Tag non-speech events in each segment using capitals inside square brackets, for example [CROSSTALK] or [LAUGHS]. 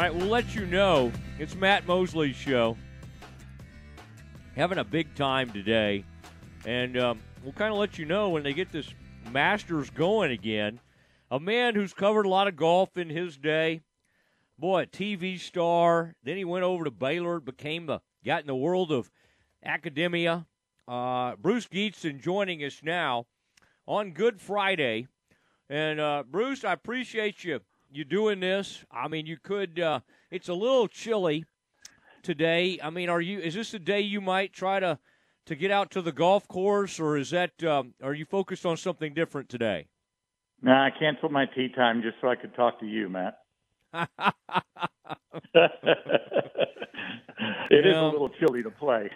All right, we'll let you know. It's Matt Mosley's show. Having a big time today. And um, we'll kind of let you know when they get this Masters going again. A man who's covered a lot of golf in his day. Boy, a TV star. Then he went over to Baylor, became the, got in the world of academia. Uh, Bruce Gietzen joining us now on Good Friday. And uh, Bruce, I appreciate you you doing this. I mean, you could. Uh, it's a little chilly today. I mean, are you? Is this a day you might try to to get out to the golf course, or is that? Um, are you focused on something different today? No, nah, I canceled my tee time just so I could talk to you, Matt. [LAUGHS] it is a little chilly to play.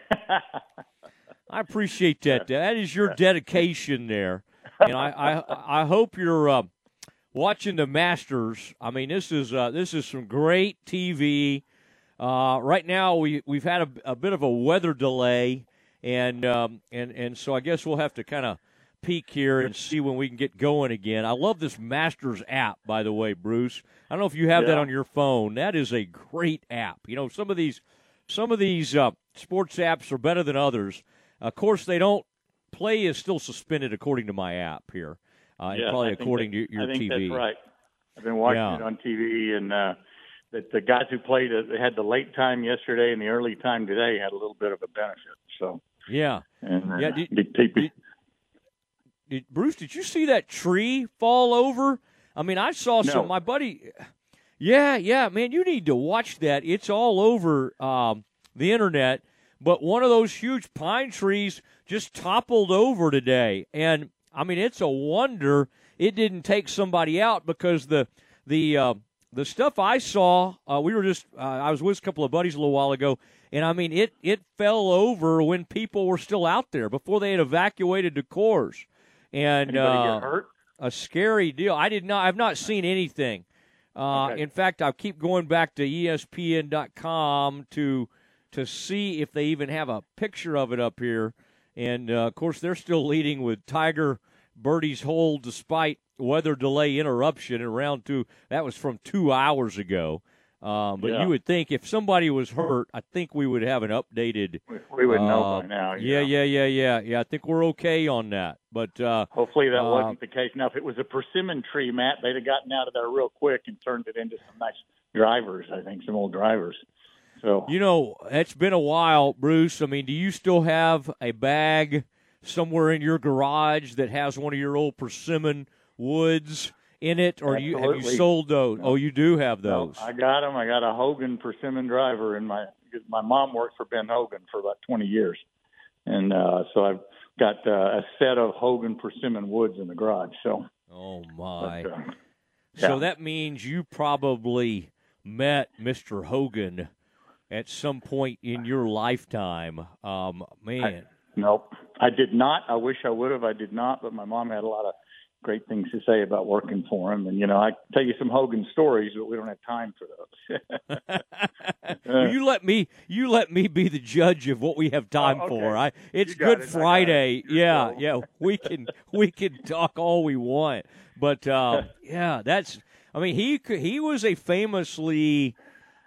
I appreciate that. [LAUGHS] That is your dedication there, and I I, I hope you're uh, watching the Masters. I mean, this is uh, this is some great TV. Uh, right now, we we've had a, a, bit of a weather delay, and um, and and so I guess we'll have to kind of peek here and see when we can get going again. I love this Masters app, by the way, Bruce. I don't know if you have yeah. that on your phone. That is a great app. You know, some of these some of these uh, sports apps are better than others. Of course, they don't. Play is still suspended according to my app here, uh, yeah, probably according that, to your I think TV. That's right. I've been watching yeah. it on TV, and uh, the, the guys who played it had the late time yesterday and the early time today had a little bit of a benefit. So yeah, and, uh, yeah. Did, did, did, did, Bruce, did you see that tree fall over? I mean, I saw no. some. My buddy, yeah, yeah, man, you need to watch that. It's all over um, the internet. But one of those huge pine trees just toppled over today, and I mean, it's a wonder it didn't take somebody out because the the uh, the stuff I saw, uh, we were just uh, I was with a couple of buddies a little while ago, and I mean it it fell over when people were still out there before they had evacuated the course, and hurt? a scary deal. I did not. I've not seen anything. Uh, Okay. In fact, I keep going back to ESPN.com to to see if they even have a picture of it up here. And uh, of course, they're still leading with Tiger Birdie's hole despite weather delay interruption in round two. That was from two hours ago. Um, but Yeah. you would think if somebody was hurt, I think we would have an updated. We, we would know uh, by now. Yeah, yeah. yeah, yeah, yeah, yeah. I think we're okay on that. But uh, Hopefully that Uh, wasn't the case. Now, if it was a persimmon tree, Matt, they'd have gotten out of there real quick and turned it into some nice drivers. I think some old drivers. So You know, it's been a while, Bruce. I mean, do you still have a bag somewhere in your garage that has one of your old persimmon woods in it, or you have you sold those? Oh, you do have no, those. I got them. I got a Hogan persimmon driver in my. My mom worked for Ben Hogan for about 20 years, and uh, so I've got uh, a set of Hogan persimmon woods in the garage. So, oh my! but, uh, So that means you probably met Mr. Hogan at some point in your lifetime. Um, man, Nope, I did not. I wish I would have. I did not, but my mom had a lot of great things to say about working for him. And you know, I tell you some Hogan stories, but we don't have time for those. [LAUGHS] You let me you let me be the judge of what we have time Oh, okay. for. I it's Good it. Friday. it. Yeah, so- yeah. We can we can [LAUGHS] talk all we want, but uh, [LAUGHS] yeah, that's. I mean, he he was a famously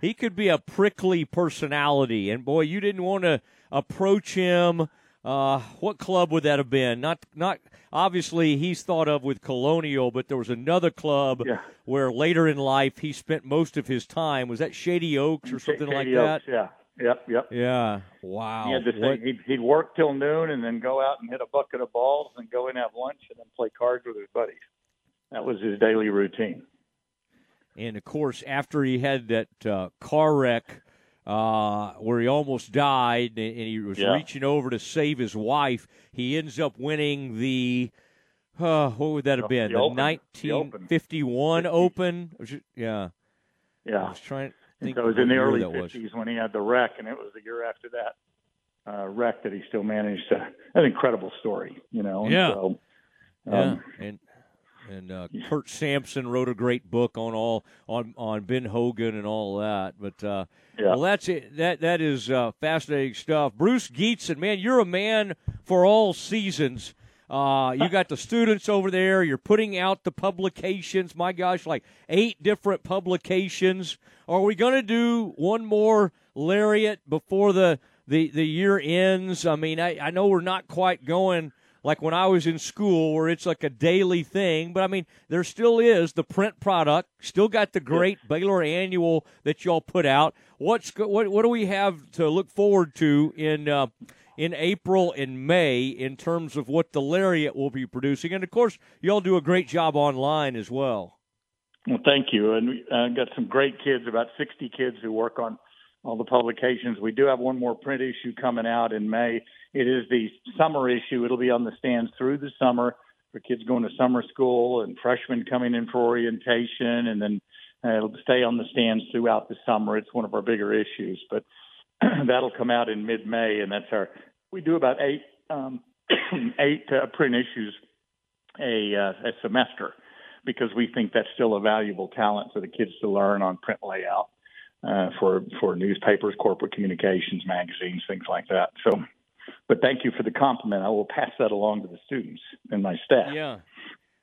he could be a prickly personality, and boy, you didn't want to approach him. Uh, what club would that have been? Not not obviously he's thought of with Colonial, but there was another club Yeah. where later in life he spent most of his time. Was that Shady Oaks or something like Katie that? Oaks, Yeah. Yep. Yep. Yeah. Wow. He had say he'd, he'd work till noon and then go out and hit a bucket of balls and go in and have lunch and then play cards with his buddies. That was his daily routine. And of course, after he had that uh, car wreck uh, where he almost died and, and he was Yeah. reaching over to save his wife, he ends up winning the. Uh, what would that have been? the The, Open. The Open. 1951 50. Open? Was it- Yeah. I was trying to think. so it was in the early that was. 50s when he had the wreck, and it was the year after that uh, wreck that he still managed to. An incredible story, you know. and Yeah. So, Yeah, um, and and uh, Curt Sampson wrote a great book on all on on Ben Hogan and all that. But uh, Yeah. well, that's it. That that is uh, fascinating stuff. Bruce Gietzen, man, you're a man for all seasons. Uh, you got the students over there. You're putting out the publications. My gosh, like eight different publications. Are we going to do one more lariat before the, the, the year ends? I mean, I, I know we're not quite going like when I was in school where it's like a daily thing, but I mean, there still is the print product. Still got the great Baylor annual that y'all put out. What's what? What do we have to look forward to in uh, in April and May in terms of what the Lariat will be producing. And of course, you all do a great job online as well. Well, thank you. And we uh, got some great kids, about 60 kids who work on all the publications. We do have one more print issue coming out in May. It is the summer issue. It'll be on the stands through the summer for kids going to summer school and freshmen coming in for orientation, and then uh, it'll stay on the stands throughout the summer. It's one of our bigger issues, but [CLEARS THROAT] that'll come out in mid-May, and that's our. We do about eight um, [CLEARS THROAT] eight uh, print issues a uh, a semester because we think that's still a valuable talent for the kids to learn on print layout uh, for for newspapers, corporate communications, magazines, things like that. So, but thank you for the compliment. I will pass that along to the students and my staff. Yeah.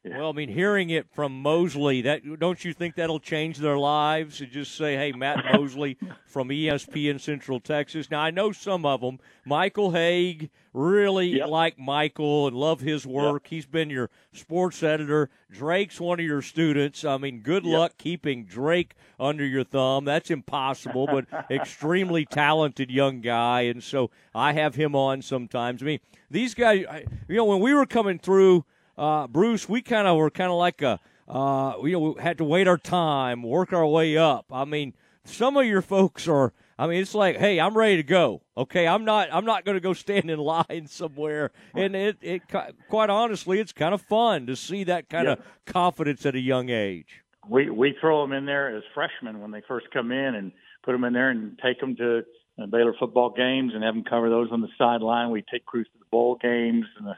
Well, I mean, hearing it from Mosley, that don't you think that'll change their lives? To just say, "Hey, Matt [LAUGHS] Mosley from ESPN Central Texas." Now, I know some of them. Michael Haig really yep. like Michael and love his work. Yep. He's been your sports editor. Drake's one of your students. I mean, good yep. luck keeping Drake under your thumb. That's impossible, but [LAUGHS] extremely talented young guy, and so I have him on sometimes. I mean, these guys. You know, when we were coming through uh, Bruce, we kind of were kind of like a, uh, you know, we had to wait our time, work our way up. I mean, some of your folks are. I mean, it's like, hey, I'm ready to go. Okay, I'm not. I'm not going to go stand in [LAUGHS] line somewhere. And it, it, quite honestly, it's kind of fun to see that kind of confidence at a young age. We we throw them in there as freshmen when they first come in, and put them in there and take them to uh, Baylor football games and have them cover those on the sideline. We take crews to the bowl games and the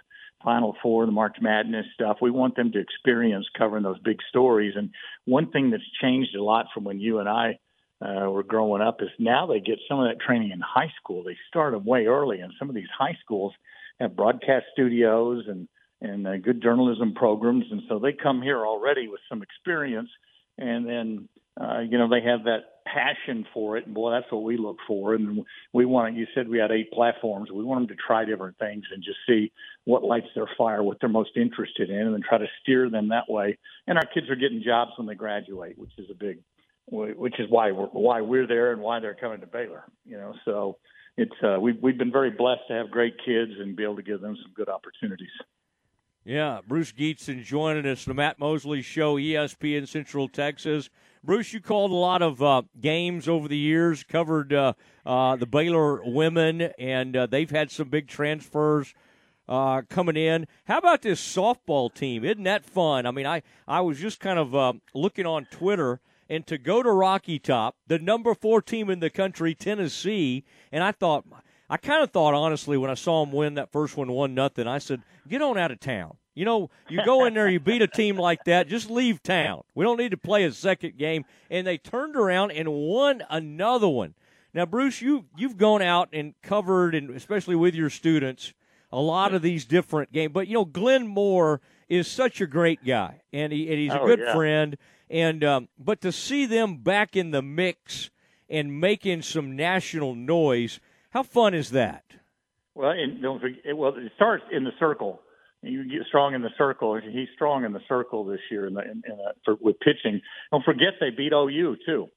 Final Four, the March Madness stuff. We want them to experience covering those big stories. And one thing that's changed a lot from when you and I uh, were growing up is now they get some of that training in high school. They start them way early, and some of these high schools have broadcast studios and and uh, good journalism programs, and so they come here already with some experience, and then uh, you know they have that passion for it, and boy, that's what we look for. And we want. You said we had eight platforms. We want them to try different things and just see what lights their fire, what they're most interested in, and then try to steer them that way. And our kids are getting jobs when they graduate, which is a big, which is why we're why we're there and why they're coming to Baylor. You know, so it's uh, we've we've been very blessed to have great kids and be able to give them some good opportunities. Yeah, Bruce Gietzen joining us, the Matt Mosley Show, ESPN Central Texas. Bruce, you called a lot of uh, games over the years, covered uh, uh, the Baylor women, and uh, they've had some big transfers uh, coming in. How about this softball team? Isn't that fun? I mean, I, I was just kind of uh, looking on Twitter, and to go to Rocky Top, the number four team in the country, Tennessee, and I thought, I kind of thought honestly when I saw them win that first one one nothing, I said, get on out of town. You know, you go in there, you beat a team like that, just leave town. We don't need to play a second game. And they turned around and won another one. Now, Bruce, you you've gone out and covered, and especially with your students, a lot of these different games. But you know, Glenn Moore is such a great guy, and, he, and he's a oh, good yeah. friend. And um, but to see them back in the mix and making some national noise, how fun is that? Well, and don't forget, well, it starts in the circle you get strong in the circle. He's strong in the circle this year in the, in, in for, with pitching. Don't forget they beat OU too,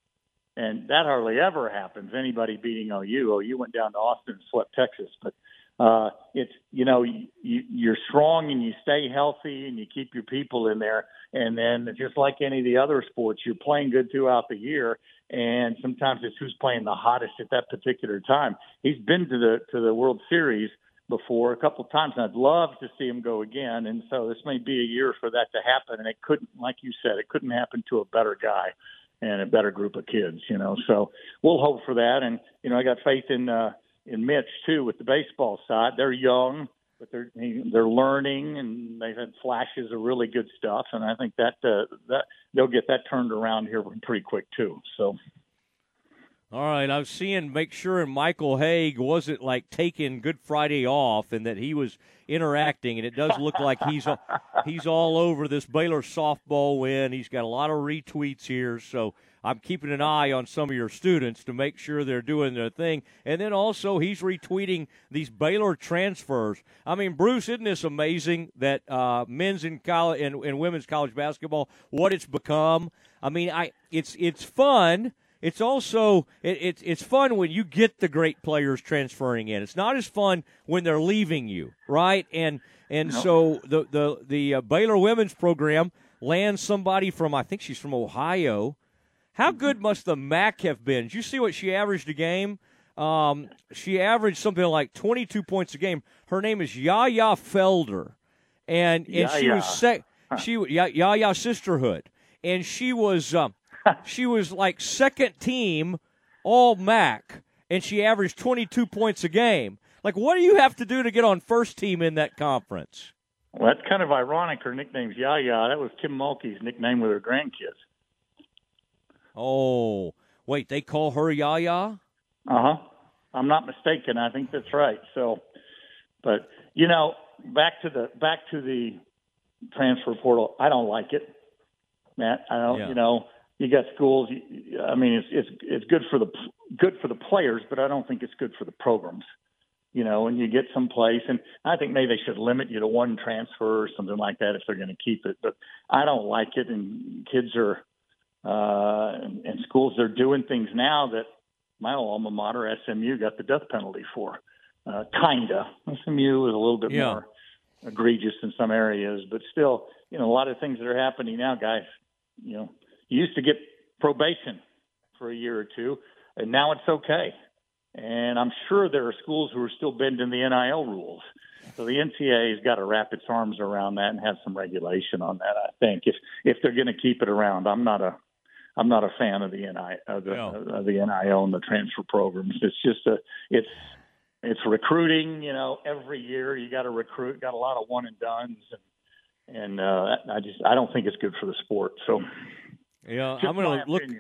and that hardly ever happens. Anybody beating OU. OU went down to Austin and swept Texas, but uh, it's you know you, you're strong and you stay healthy and you keep your people in there, and then just like any of the other sports, you're playing good throughout the year. And sometimes it's who's playing the hottest at that particular time. He's been to the to the World Series before a couple of times. And I'd love to see him go again. And so this may be a year for that to happen. And it couldn't, like you said, it couldn't happen to a better guy and a better group of kids, you know. So we'll hope for that. And, you know, I got faith in, uh, in Mitch too with the baseball side. They're young, but they're they're learning and they've had flashes of really good stuff. And I think that uh, that they'll get that turned around here pretty quick too. So All right, I was seeing make sure and Michael Haig wasn't like taking Good Friday off, and that he was interacting, and it does look like he's he's all over this Baylor softball win. He's got a lot of retweets here, so I'm keeping an eye on some of your students to make sure they're doing their thing. And then also he's retweeting these Baylor transfers. I mean, Bruce, isn't this amazing that uh, men's and college and, and women's college basketball what it's become? I mean, I it's it's fun it's also it, it's it's fun when you get the great players transferring in. It's not as fun when they're leaving you, right? And and no. so the the the uh, Baylor women's program lands somebody from I think she's from Ohio. How good must the MAC have been? Did you see what she averaged a game? Um, she averaged something like 22 points a game. Her name is Yaya Felder, and and Yaya. she was sec- she Yaya Sisterhood, and she was. Um, [LAUGHS] she was like second team all MAC, and she averaged 22 points a game. Like, what do you have to do to get on first team in that conference? Well, that's kind of ironic. Her nickname's Yaya. That was Kim Mulkey's nickname with her grandkids. Oh, wait, they call her Yaya? Uh huh. I'm not mistaken. I think that's right. So, but you know, back to the back to the transfer portal. I don't like it, Matt. I don't. Yeah. You know, you got schools. I mean, it's it's it's good for the good for the players, but I don't think it's good for the programs. You know, and you get some place, and I think maybe they should limit you to one transfer or something like that if they're going to keep it. But I don't like it, and kids are uh, and, and schools are doing things now that my alma mater SMU got the death penalty for. Uh, kinda. SMU is a little bit yeah. more egregious in some areas, but still, you know, a lot of things that are happening now, guys. You know, you used to get probation for a year or two, and now it's okay. And I'm sure there are schools who are still bending the NIL rules. So the NCAA has got to wrap its arms around that and have some regulation on that. I think if if they're going to keep it around, I'm not a I'm not a fan of the NIL of the, no. of the NIL and the transfer programs. It's just a it's it's recruiting. You know, every year you got to recruit. Got a lot of one and duns, and and uh, I just I don't think it's good for the sport. So yeah, I'm going to look. Yeah.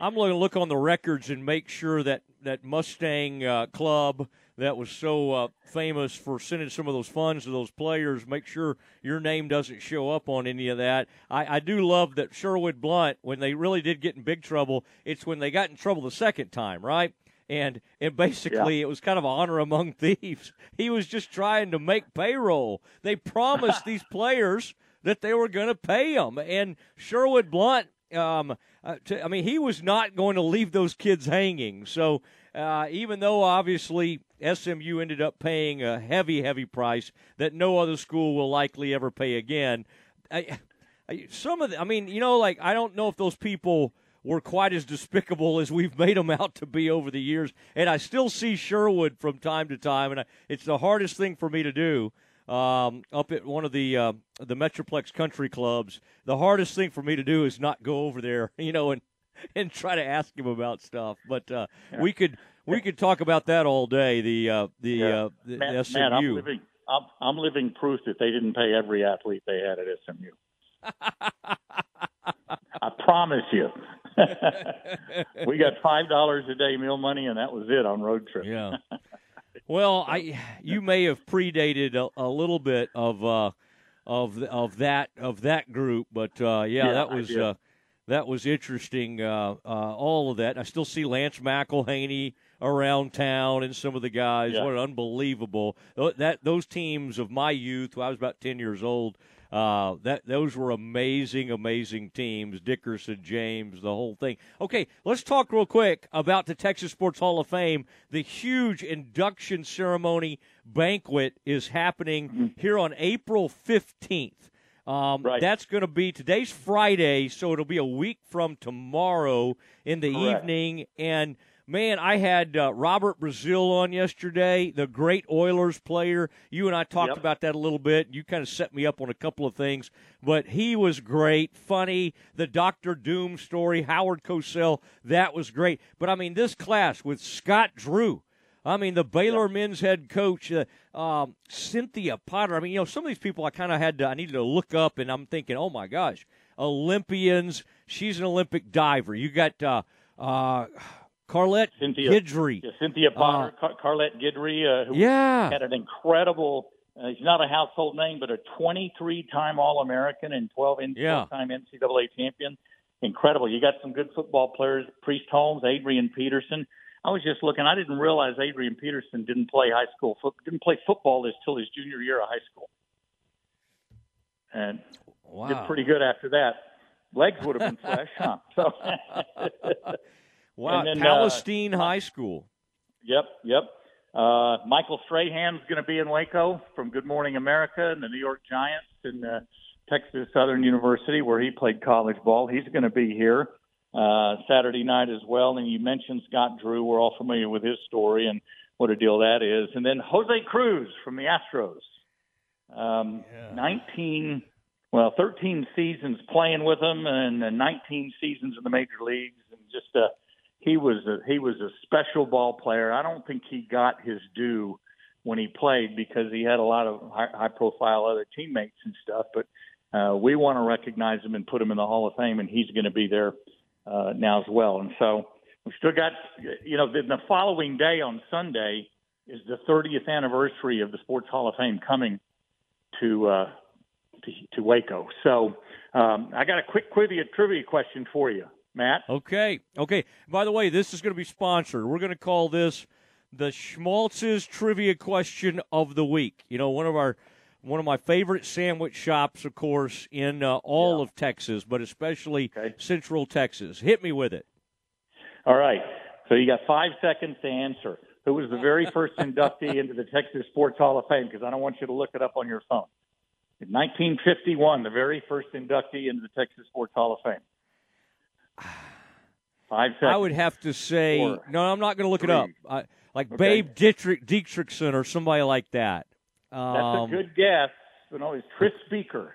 I'm going to look on the records and make sure that that Mustang uh, Club that was so uh, famous for sending some of those funds to those players. Make sure your name doesn't show up on any of that. I, I do love that Sherwood Blount, when they really did get in big trouble, it's when they got in trouble the second time, right? And and basically, yeah. it was kind of honor among [LAUGHS] thieves. He was just trying to make payroll. They promised [LAUGHS] these players that they were going to pay them, and Sherwood Blount um, uh, to, I mean, he was not going to leave those kids hanging. So uh, even though obviously SMU ended up paying a heavy, heavy price that no other school will likely ever pay again, I, I, some of the, I mean, you know, like I don't know if those people were quite as despicable as we've [LAUGHS] made them out to be over the years. And I still see Sherwood from time to time, and I, it's the hardest thing for me to do um, up at one of the uh, the Metroplex country clubs. The hardest thing for me to do is not go over there, [LAUGHS] you know, and and try to ask him about stuff. But uh, yeah. we could we could talk about that all day. The uh, the, yeah. uh, the Matt, SMU. Matt, I'm living I'm, I'm living proof that they didn't pay every athlete they had at SMU. [LAUGHS] I promise you. [LAUGHS] we got five dollars a day meal money, and that was it on road trips. Yeah. Well, [LAUGHS] I you may have predated a, a little bit of uh, of of that of that group, but uh, yeah, yeah, that was uh, that was interesting. Uh, uh, all of that. I still see Lance McIlhenny around town and some of the guys. Yeah. What unbelievable that those teams of my youth. I was about ten years old. Uh, that those were amazing, amazing teams. Dickerson, James, the whole thing. Okay, let's talk real quick about the Texas Sports Hall of Fame. The huge induction ceremony banquet is happening mm-hmm. here on April fifteenth. Um, right. That's going to be today's Friday, so it'll be a week from tomorrow in the Correct. evening, and Man, I had uh, Robert Brazile on yesterday, the great Oilers player. You and I talked yep. about that a little bit. You kind of set me up on a couple of things, but he was great, funny. The Doctor Doom story, Howard Cosell, that was great. But I mean, this class with Scott Drew. I mean, the Baylor men's head coach, uh, um, Cynthia Potter. I mean, you know, some of these people I kind of had to, I needed to look up, and I'm thinking, oh my gosh, Olympians. She's an Olympic diver. You got uh, uh, Carlette Cynthia Guidry. Yeah, Cynthia Potter, uh, Car- Carlette Guidry, uh, who yeah. had an incredible. Uh, he's not a household name, but a 23-time All-American and 12-time yeah. NCAA champion. Incredible. You got some good football players: Priest Holmes, Adrian Peterson. I was just looking. I didn't realize Adrian Peterson didn't play high school foot, didn't play football until his junior year of high school, and wow. did pretty good after that. Legs would have been fresh, huh? So, [LAUGHS] [LAUGHS] wow, then, Palestine uh, High School. Yep, yep. Uh, Michael Strahan's going to be in Waco from Good Morning America and the New York Giants and uh, Texas Southern University, where he played college ball. He's going to be here uh, Saturday night as well. And you mentioned Scott Drew. We're all familiar with his story and what a deal that is. And then Jose Cruz from the Astros. Um, Yeah. 19, well, 13 seasons playing with them and uh, 19 seasons in the major leagues. And just, uh, he was a, he was a special ball player. I don't think he got his due when he played because he had a lot of high, high profile other teammates and stuff. But uh, we want to recognize him and put him in the Hall of Fame, and he's going to be there uh, now as well. And so we still got, you know, the, the following day on Sunday is the 30th anniversary of the Sports Hall of Fame coming to uh, to, to Waco. So um, I got a quick trivia trivia question for you, Matt. Okay. Okay. By the way, this is going to be sponsored. We're going to call this the Schmaltz's Trivia Question of the Week. You know, one of our one of my favorite sandwich shops, of course, in uh, all Yeah. of Texas, but especially Okay. Central Texas. Hit me with it. All right. So you got five seconds to answer. Who was the very first inductee into the Texas Sports Hall of Fame? Because I don't want you to look it up on your phone. In 1951, the very first inductee into the Texas Sports Hall of Fame. [SIGHS] Five seconds. I would have to say Four, no. I'm not going to look it up. I, like Okay. Babe Dietrich, Didrikson or somebody like that. That's Um, a good guess. But no, it's Tris Speaker.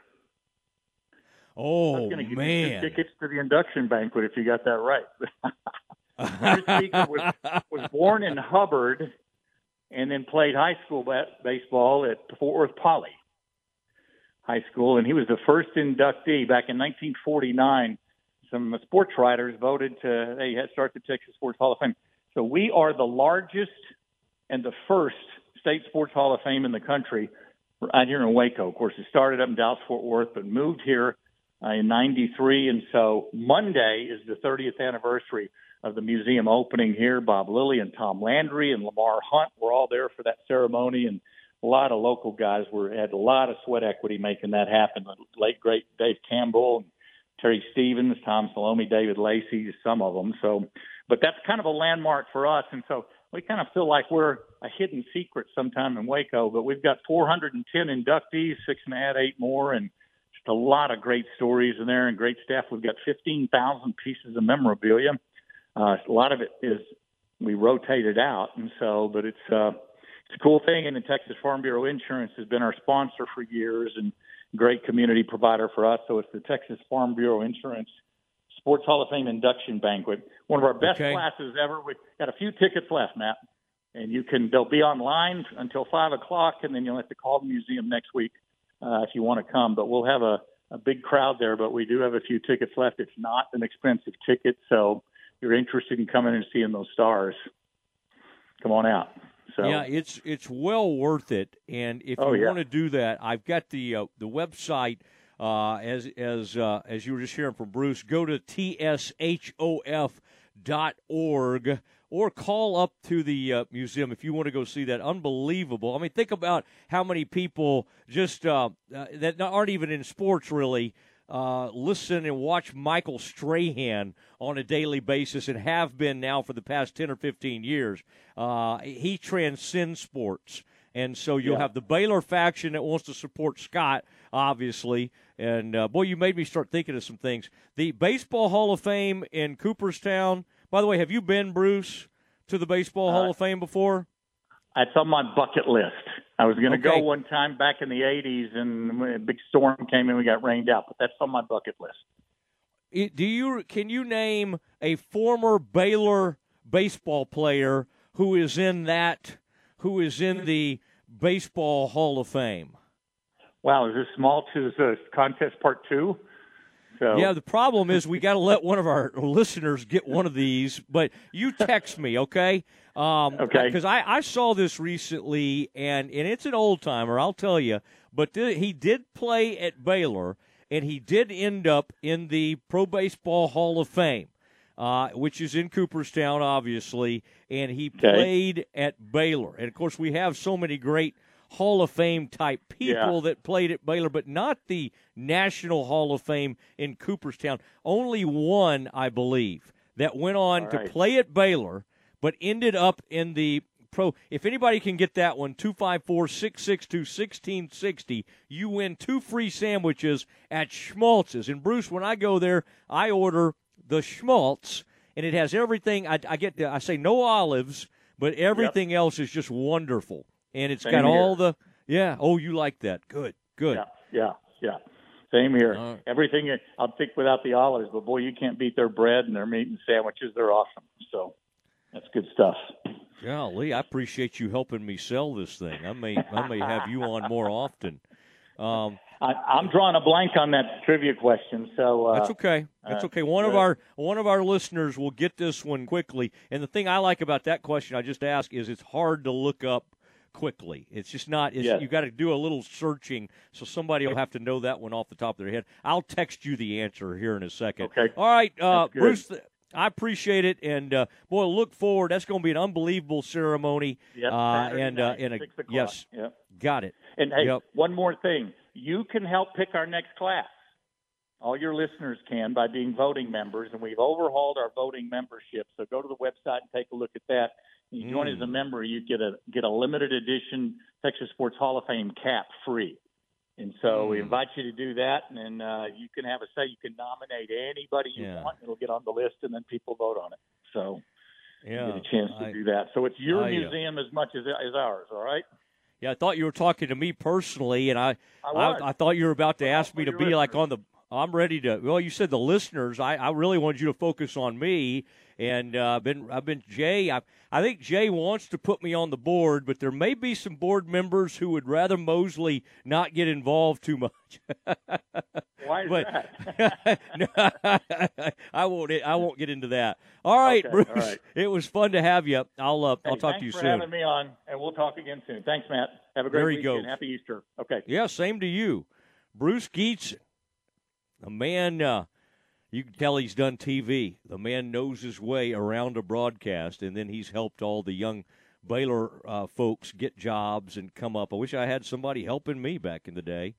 I Oh was going to give you man! tickets to the induction banquet if you got that right. [LAUGHS] Tris Speaker was, [LAUGHS] was born in Hubbard and then played high school ba- baseball at Fort Worth Poly High School, and he was the first inductee back in 1949. Some sports writers voted to had start the Texas Sports Hall of Fame. So we are the largest and the first state sports Hall of Fame in the country, right here in Waco. Of course, it started up in Dallas Fort Worth, but moved here uh, in '93, and so Monday is the 30th anniversary of the museum opening here. Bob Lilly and Tom Landry and Lamar Hunt were all there for that ceremony, and a lot of local guys were had a lot of sweat equity making that happen. The late great Dave Campbell, Terry Stevens, Tom Salome, David Lacey, some of them. So, but that's kind of a landmark for us, and so we kind of feel like we're a hidden secret sometime in Waco. But we've got 410 inductees, six and a half, eight more, and just a lot of great stories in there and great staff. We've got 15,000 pieces of memorabilia. Uh, a lot of it is we rotated out, and so, but it's uh, it's a cool thing. And the Texas Farm Bureau Insurance has been our sponsor for years and great community provider for us. So it's the Texas Farm Bureau Insurance Sports Hall of Fame induction banquet. One of our best Okay. classes ever. We got a few tickets left, Matt, and you can they'll be online until five o'clock, and then you'll have to call the museum next week uh, if you want to come. But we'll have a a big crowd there, but we do have a few tickets left. It's not an expensive ticket, so if you're interested in coming and seeing those stars, come on out. So Yeah, it's it's well worth it. And if Oh, you yeah. want to do that, I've got the uh, the website uh, as as uh, as you were just hearing from Bruce. Go to tshof dot org or call up to the uh, museum if you want to go see that. Unbelievable! I mean, think about how many people just uh, uh, that aren't even in sports really uh, listen and watch Michael Strahan on a daily basis and have been now for the past 10 or 15 years. Uh, he transcends sports. And so you'll Yeah. have the Baylor faction that wants to support Scott, obviously. And uh, boy, you made me start thinking of some things. The Baseball Hall of Fame in Cooperstown. By the way, have you been, Bruce, to the Baseball Uh, Hall of Fame before? It's on my bucket list. I was going to Okay. go one time back in the 80s, and a big storm came in, we got rained out. But that's on my bucket list. It- do you can you name a former Baylor baseball player who is in that who is in the baseball Hall of Fame? Wow, is this small to the contest part two? So Yeah, the problem is we got to let one of our listeners get one of these. But you text me, okay? Um, Okay. Because I, I saw this recently, and and it's an old timer, I'll tell you. But th- he did play at Baylor, and he did end up in the Pro Baseball Hall of Fame. Uh, which is in Cooperstown, obviously, and he Okay. played at Baylor. And of course, we have so many great Hall of Fame type people Yeah. that played at Baylor, but not the National Hall of Fame in Cooperstown. Only one, I believe, that went on All to play at Baylor, but ended up in the pro. If anybody can get that one, 254 662 1660, you win two free sandwiches at Schmaltz's. And Bruce, when I go there, I order the Schmaltz, and it has everything. I, I get, I say no olives, but everything else is just wonderful. And it's Same got all the, yeah. Oh, you like that. Good, good. Yeah, yeah, yeah. Same here. Right. Everything I'll think without the olives, but boy, you can't beat their bread and their meat and sandwiches. They're awesome. So that's good stuff. Golly, I appreciate you helping me sell this thing. I may I may have you on more often. Um, I, I'm drawing a blank on that trivia question. So uh, that's okay. That's uh, okay. One of our one of our listeners will get this one quickly. And the thing I like about that question I just asked is it's hard to look up quickly. It's just not. It's. You got to do a little searching, so somebody will have to know that one off the top of their head. I'll text you the answer here in a second. Okay. All right, uh, Bruce. th- I appreciate it, and uh, boy, look forward. That's going to be an unbelievable ceremony. Yep, uh, and uh, and a, yes, Yep. got it. And hey, Yep. one more thing. You can help pick our next class. All your listeners can by being voting members, and we've overhauled our voting membership. So go to the website and take a look at that. You join Mm. as a member, you get a get a limited edition Texas Sports Hall of Fame cap free. And so we Mm. invite you to do that, and then uh, you can have a say. You can nominate anybody you Yeah. want. It'll get on the list, and then people vote on it. So Yeah, you get a chance to I- do that. So it's your I, uh, museum as much as as ours. All right. Yeah, I thought you were talking to me personally, and I I I. I thought you were about to ask me to be like on the. I'm ready to. Well, you said the listeners. I, I really wanted you to focus on me, and uh, I've been I've been Jay. I I think Jay wants to put me on the board, but there may be some board members who would rather Mosley not get involved too much. [LAUGHS] Why is but that? [LAUGHS] I won't. I won't get into that. All right, Okay, Bruce. all right. It was fun to have you. I'll uh, I'll talk to you soon. Thanks for having me on, and we'll talk again soon. Thanks, Matt. Have a great There weekend. goes. Happy Easter. Okay. Yeah, same to you. Bruce Gietzen, a man, uh, you can tell he's done TV. The man knows his way around a broadcast, and then he's helped all the young Baylor uh, folks get jobs and come up. I wish I had somebody helping me back in the day.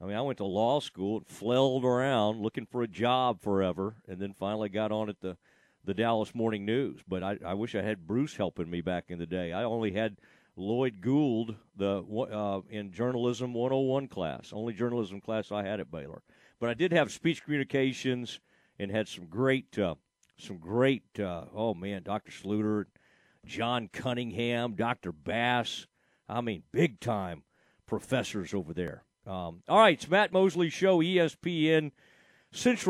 I mean, I went to law school and flailed around looking for a job forever, and then finally got on at the the Dallas Morning News. But I, I wish I had Bruce helping me back in the day. I only had Lloyd Gould the uh, in journalism 101 class, only journalism class I had at Baylor. But I did have speech communications and had some great, uh, some great. Uh, oh man, Dr. Sluter, John Cunningham, Dr. Bass. I mean, big time professors over there. Um, all right, it's Matt Mosley Show, ESPN Central.